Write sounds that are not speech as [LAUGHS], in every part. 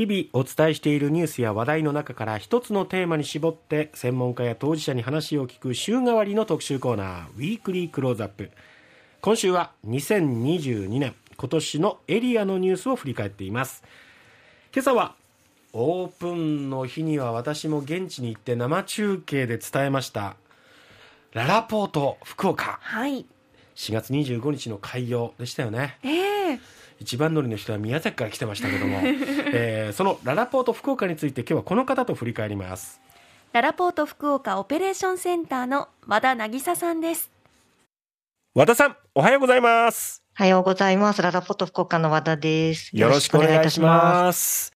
日々お伝えしているニュースや話題の中から一つのテーマに絞って専門家や当事者に話を聞く週替わりの特集コーナーウィークリークローズアップ。今週は2022年今年のエリアのニュースを振り返っています。今朝はオープンの日には私も現地に行って生中継で伝えましたララポート福岡。はい。4月25日の開業でしたよね。ええ一番乗りの人は宮崎から来てましたけども、[LAUGHS] えーそのララポート福岡について今日はこの方と振り返りますララポート福岡オペレーションセンターの和田渚さんです和田さんおはようございますおはようございます。ララポット福岡の和田です。よろしくお願いしす。ます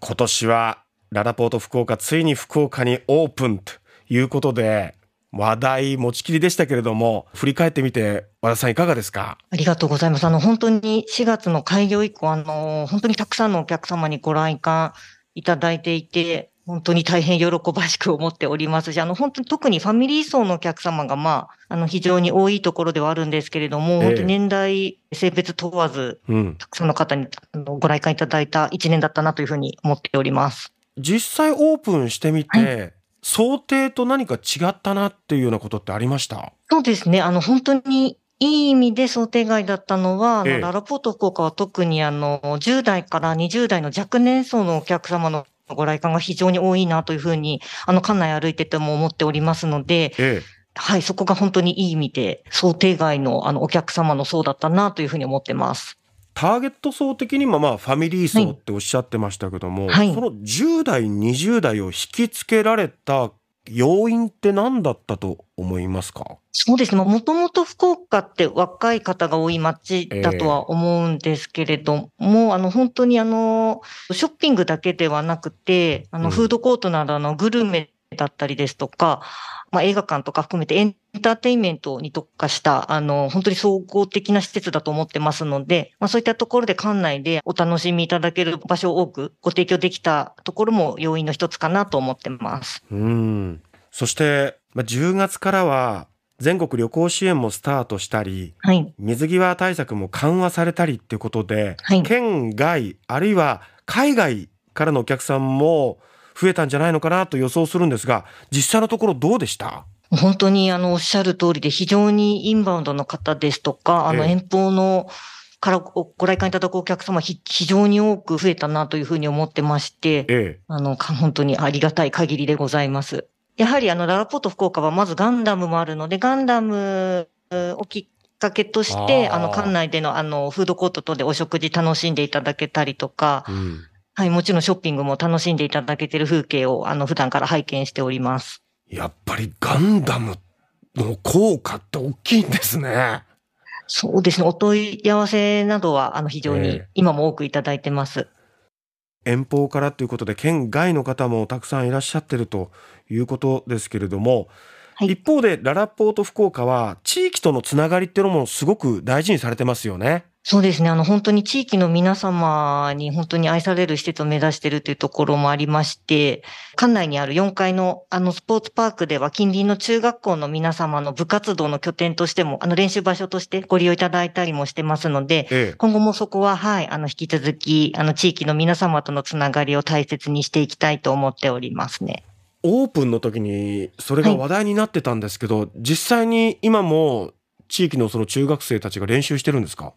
今年はララポート福岡ついに福岡にオープンということで話題持ちきりでしたけれども振り返ってみて和田さんいかがですか？ありがとうございます。あの、本当に4月の開業以降、あの、本当にたくさんのお客様にご来館いただいていて、本当に大変喜ばしく思っておりますし、あの、本当に特にファミリー層のお客様が、まあ、あの、非常に多いところではあるんですけれども、ええ本当に年代、性別問わず、うんたくさんの方にあのご来館いただいた一年だったなというふうに思っております。実際オープンしてみて、は想定と何か違ったなっていうようなことってありました？そうですね。あの、本当にいい意味で想定外だったのは、あの、ええララポート福岡は特にあの、10代から20代の若年層のお客様のご来館が非常に多いなというふうに、あの、館内歩いてても思っておりますので、ええはい、そこが本当にいい意味で、想定外のあの、お客様の層だったなというふうに思ってます。ターゲット層的にもまあファミリー層っておっしゃってましたけども、はい。その10代20代を引きつけられた要因って何だったと思いますか？そうですね。もともと福岡って若い方が多い街だとは思うんですけれども、あの、本当にあの、ショッピングだけではなくて、あうん。の、フードコートなどのグルメだったりですとか、まあ、映画館とか含めてエンターテインメントに特化した、あの、本当に総合的な施設だと思ってますので、まあ、そういったところで館内でお楽しみいただける場所を多くご提供できたところも要因の一つかなと思ってます。うんそして、まあ、10月からは全国旅行支援もスタートしたりはい。水際対策も緩和されたりっていうことで、はい県外あるいは海外からのお客さんも増えたんじゃないのかなと予想するんですが実際のところどうでした？本当にあのおっしゃる通りで非常にインバウンドの方ですとか、あのええ。遠方のからごご来館いただくお客様ひ非常に多く増えたなというふうに思ってまして、えあの、か本当にありがたい限りでございます。やはりあの、ララポート福岡はまずガンダムもあるので、ガンダムをきっかけとして、あの、館内でのあの、フードコート等でお食事楽しんでいただけたりとかえ、うんはい、もちろんショッピングも楽しんでいただけている風景を、あの、普段から拝見しております。やっぱりガンダムの効果って大きいんですね。そうですね。お問い合わせなどは、あの、非常にええ今も多くいただいてます。遠方からということで県外の方もたくさんいらっしゃってるということですけれども、はい一方でララポート福岡は地域とのつながりっていうのもすごく大事にされてますよね。そうですね。あの、本当に地域の皆様に本当に愛される施設を目指しているというところもありまして、館内にある4階のあのスポーツパークでは近隣の中学校の皆様の部活動の拠点としても、あの練習場所としてご利用いただいたりもしてますので、ええ、今後もそこは、はい、あの、引き続き、あの、地域の皆様とのつながりを大切にしていきたいと思っておりますね。オープンの時にそれが話題になってたんですけど、実際に今も地域のその中学生たちが練習してるんですか？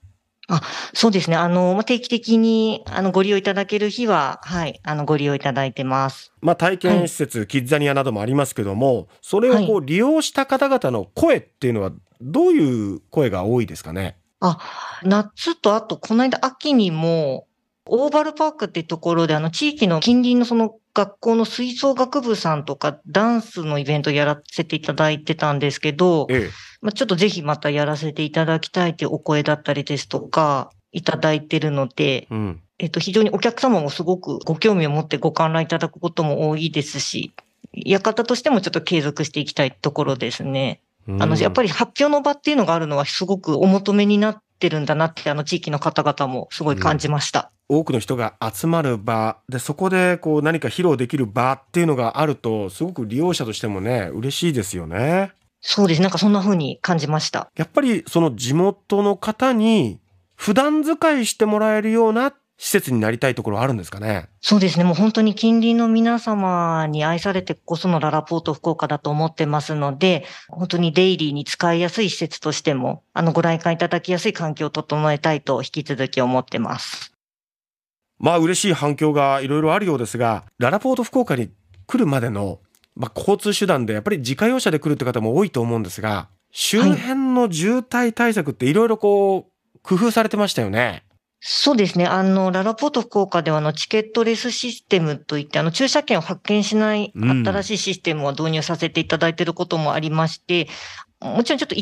そうですね。あの、まあ定期的に、あの、ご利用いただける日は、はい、あの、ご利用いただいてます。まあ体験施設、キッザニアなどもありますけどもそれをこう利用した方々の声っていうのはどういう声が多いですかね？あ、夏とあと、この間秋にも、オーバルパークっていうところで、あの、地域の近隣のその学校の吹奏楽部さんとか、ダンスのイベントやらせていただいてたんですけど、ええ。まあ、ちょっとぜひまたやらせていただきたいというお声だったりですとか、いただいてるので、うん。えっと、非常にお客様もすごくご興味を持ってご観覧いただくことも多いですし、館としてもちょっと継続していきたいところですね。あの、やっぱりり発表の場っていうのがあるのはすごくお求めになってるんだなって、あの地域の方々もすごい感じました。多くの人が集まる場でそこでこう何か披露できる場っていうのがあるとすごく利用者としてもね嬉しいですよね。そうです。なんかそんな風に感じました。やっぱりその地元の方に普段使いしてもらえるようなっ施設になりたいところあるんですかね？そうですね。もう本当に近隣の皆様に愛されてこそのララポート福岡だと思ってますので、本当にデイリーに使いやすい施設としても、あの、ご来館いただきやすい環境を整えたいと引き続き思ってます。まあ嬉しい反響がいろいろあるようですが、ララポート福岡に来るまでの、まあ、交通手段でやっぱり自家用車で来るって方も多いと思うんですが、周辺の渋滞対策っていろいろこう、工夫されてましたよね。そうですね。あの、ララポート福岡では、あの、チケットレスシステムといって、あの、駐車券を発見しない新しいシステムを導入させていただいていることもありまして、もちろんちょっと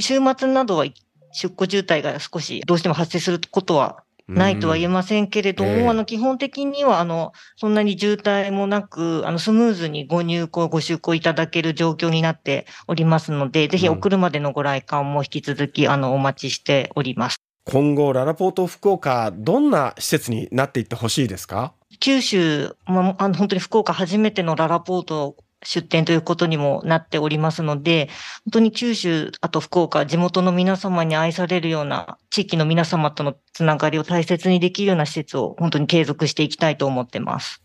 週末などは出庫渋滞が少しどうしても発生することはないとは言えませんけれども、えー、あの、基本的には、あの、そんなに渋滞もなく、あの、スムーズにご入庫、ご出庫いただける状況になっておりますので、ぜひお車でのご来館も引き続き、あの、お待ちしております。今後、ララポート福岡、どんな施設になっていってほしいですか？九州、まあ、あの、本当に福岡初めてのララポート出店ということにもなっておりますので、本当に九州、あと福岡、地元の皆様に愛されるような、地域の皆様とのつながりを大切にできるような施設を本当に継続していきたいと思ってます。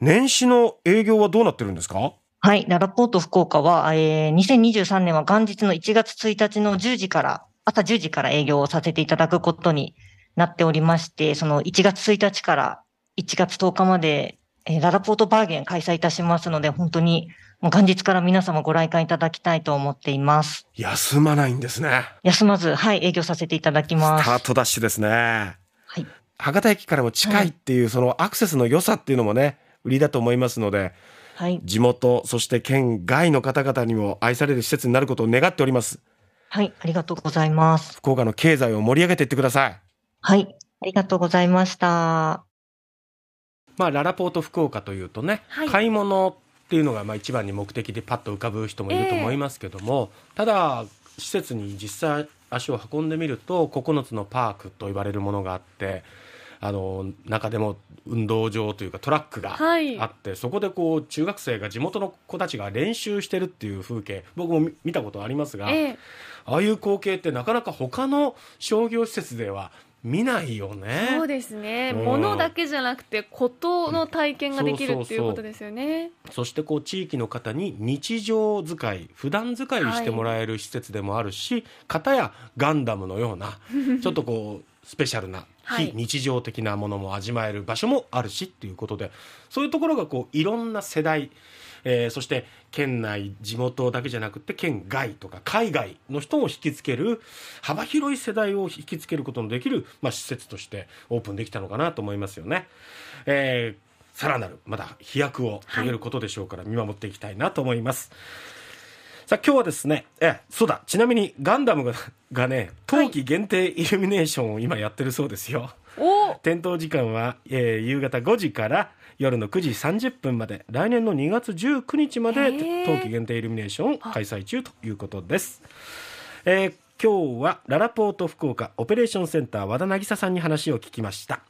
年始の営業はどうなってるんですか？はい、ララポート福岡は、えー、2023年は元日の1月1日の10時から、朝10時から営業をさせていただくことになっておりまして、その1月1日から1月10日までえー、ララポートバーゲン開催いたしますので、本当にもう元日から皆様ご来館いただきたいと思っています。休まないんですね。休まず、はい、営業させていただきます。スタートダッシュですね。はい。博多駅からも近いっていう、そのアクセスの良さっていうのもね、売りだと思いますので、はい、地元、そして県外の方々にも愛される施設になることを願っております。はい、ありがとうございます。福岡の経済を盛り上げていってください。はい、ありがとうございました。まあ、ララポート福岡というとね、はい、買い物っていうのがまあ一番に目的でパッと浮かぶ人もいると思いますけども、えー、ただ施設に実際足を運んでみると9つのパークと言われるものがあってあの中でも運動場というかトラックがあって、はい、そこでこう中学生が地元の子たちが練習してるっていう風景僕も見たことありますが、えー、ああいう光景ってなかなか他の商業施設では見ないよね。そうですね、ものだけじゃなくてことの体験ができるっていうことですよね。そしてこう地域の方に日常使い普段使いしてもらえる施設でもあるし、はい、片やガンダムのような [LAUGHS] ちょっとこうスペシャルな非日常的なものも味わえる場所もあるしっていうことでそういうところがこういろんな世代えー、そして県内地元だけじゃなくて県外とか海外の人を引きつける幅広い世代を引きつけることのできる、まあ、施設としてオープンできたのかなと思いますよね。えー、さらなるまだ飛躍を遂げることでしょうから見守っていきたいなと思います。さあ今日はですね、え、そうだ、ちなみにガンダムががね、冬季限定イルミネーションを今やってるそうですよ。お点灯時間は、えー、夕方5時から夜の9時30分まで来年の2月19日まで冬季限定イルミネーション開催中ということです。えー今日はララポート福岡オペレーションセンター和田渚さんに話を聞きました